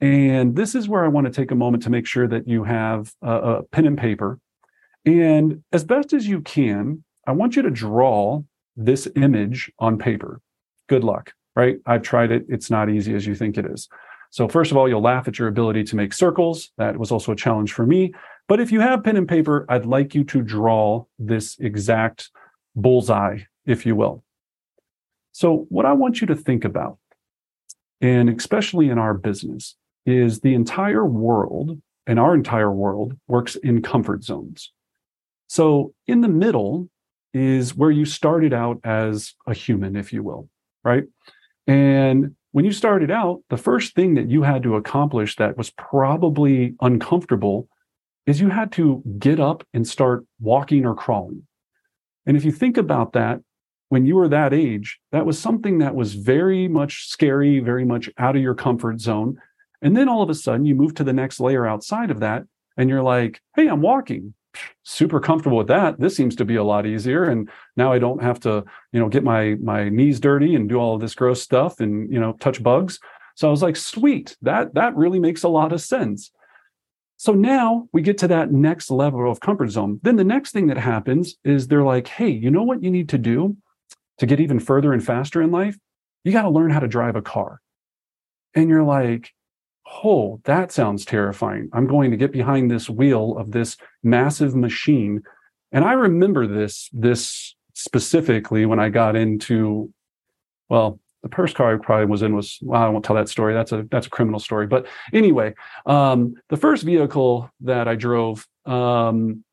And this is where I want to take a moment to make sure that you have a, a pen and paper. And as best as you can, I want you to draw this image on paper. Good luck, right? I've tried it. It's not easy as you think it is. So, first of all, you'll laugh at your ability to make circles. That was also a challenge for me. But if you have pen and paper, I'd like you to draw this exact bullseye, if you will. So, what I want you to think about, and especially in our business, is the entire world and our entire world works in comfort zones. So, in the middle is where you started out as a human, if you will, right? And when you started out, the first thing that you had to accomplish that was probably uncomfortable is you had to get up and start walking or crawling. And if you think about that, when you were that age, that was something that was very much scary, very much out of your comfort zone. And then all of a sudden, you move to the next layer outside of that, and you're like, hey, I'm walking. Super comfortable with that. This seems to be a lot easier. And now I don't have to, you know, get my my knees dirty and do all of this gross stuff and you know touch bugs. So I was like, sweet, that that really makes a lot of sense. So now we get to that next level of comfort zone. Then the next thing that happens is they're like, hey, you know what you need to do? to get even further and faster in life, you got to learn how to drive a car. And you're like, oh, that sounds terrifying. I'm going to get behind this wheel of this massive machine. And I remember this, this specifically when I got into, well, the first car I probably was in was well, I won't tell that story. That's a that's a criminal story. But anyway, um, the first vehicle that I drove, um,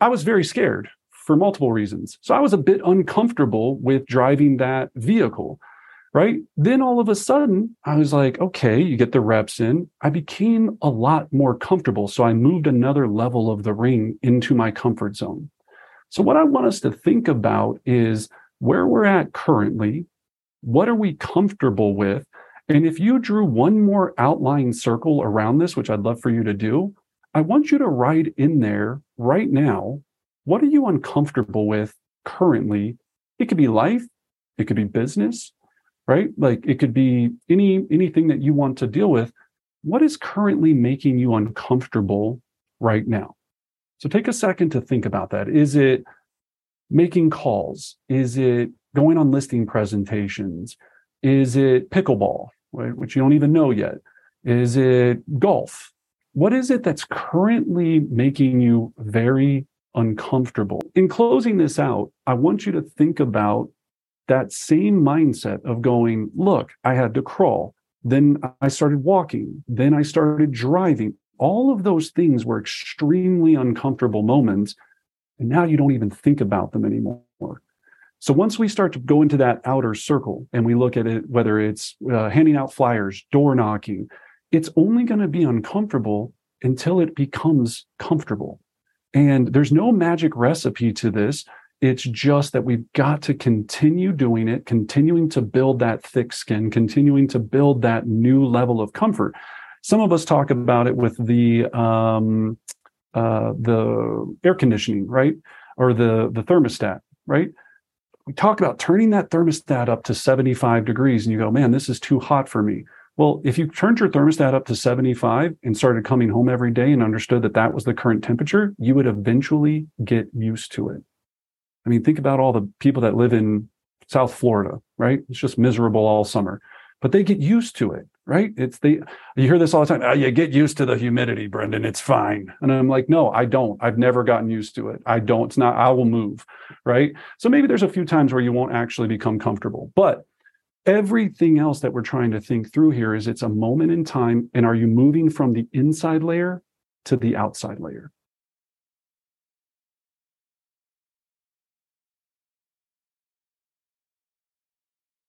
I was very scared for multiple reasons. So I was a bit uncomfortable with driving that vehicle, right? Then all of a sudden, I was like, okay, you get the reps in. I became a lot more comfortable. So I moved another level of the ring into my comfort zone. So, what I want us to think about is where we're at currently. What are we comfortable with? And if you drew one more outline circle around this, which I'd love for you to do, I want you to write in there right now what are you uncomfortable with currently? It could be life, it could be business, right? Like it could be any anything that you want to deal with. What is currently making you uncomfortable right now? So take a second to think about that. Is it making calls? Is it going on listing presentations? Is it pickleball, right, which you don't even know yet? Is it golf? What is it that's currently making you very uncomfortable. In closing this out, I want you to think about that same mindset of going, look, I had to crawl. Then I started walking. Then I started driving. All of those things were extremely uncomfortable moments. And now you don't even think about them anymore. So once we start to go into that outer circle and we look at it, whether it's uh, handing out flyers, door knocking, it's only going to be uncomfortable until it becomes comfortable. And there's no magic recipe to this. It's just that we've got to continue doing it, continuing to build that thick skin, continuing to build that new level of comfort. Some of us talk about it with the um, uh, the air conditioning, right, or the the thermostat, right. We talk about turning that thermostat up to 75 degrees, and you go, man, this is too hot for me. Well, if you turned your thermostat up to 75 and started coming home every day and understood that that was the current temperature, you would eventually get used to it. I mean, think about all the people that live in South Florida, right? It's just miserable all summer, but they get used to it, right? It's they, you hear this all the time. Oh, you get used to the humidity, Brendan. It's fine. And I'm like, no, I don't. I've never gotten used to it. I don't. It's not, I will move, right? So maybe there's a few times where you won't actually become comfortable, but everything else that we're trying to think through here is it's a moment in time and are you moving from the inside layer to the outside layer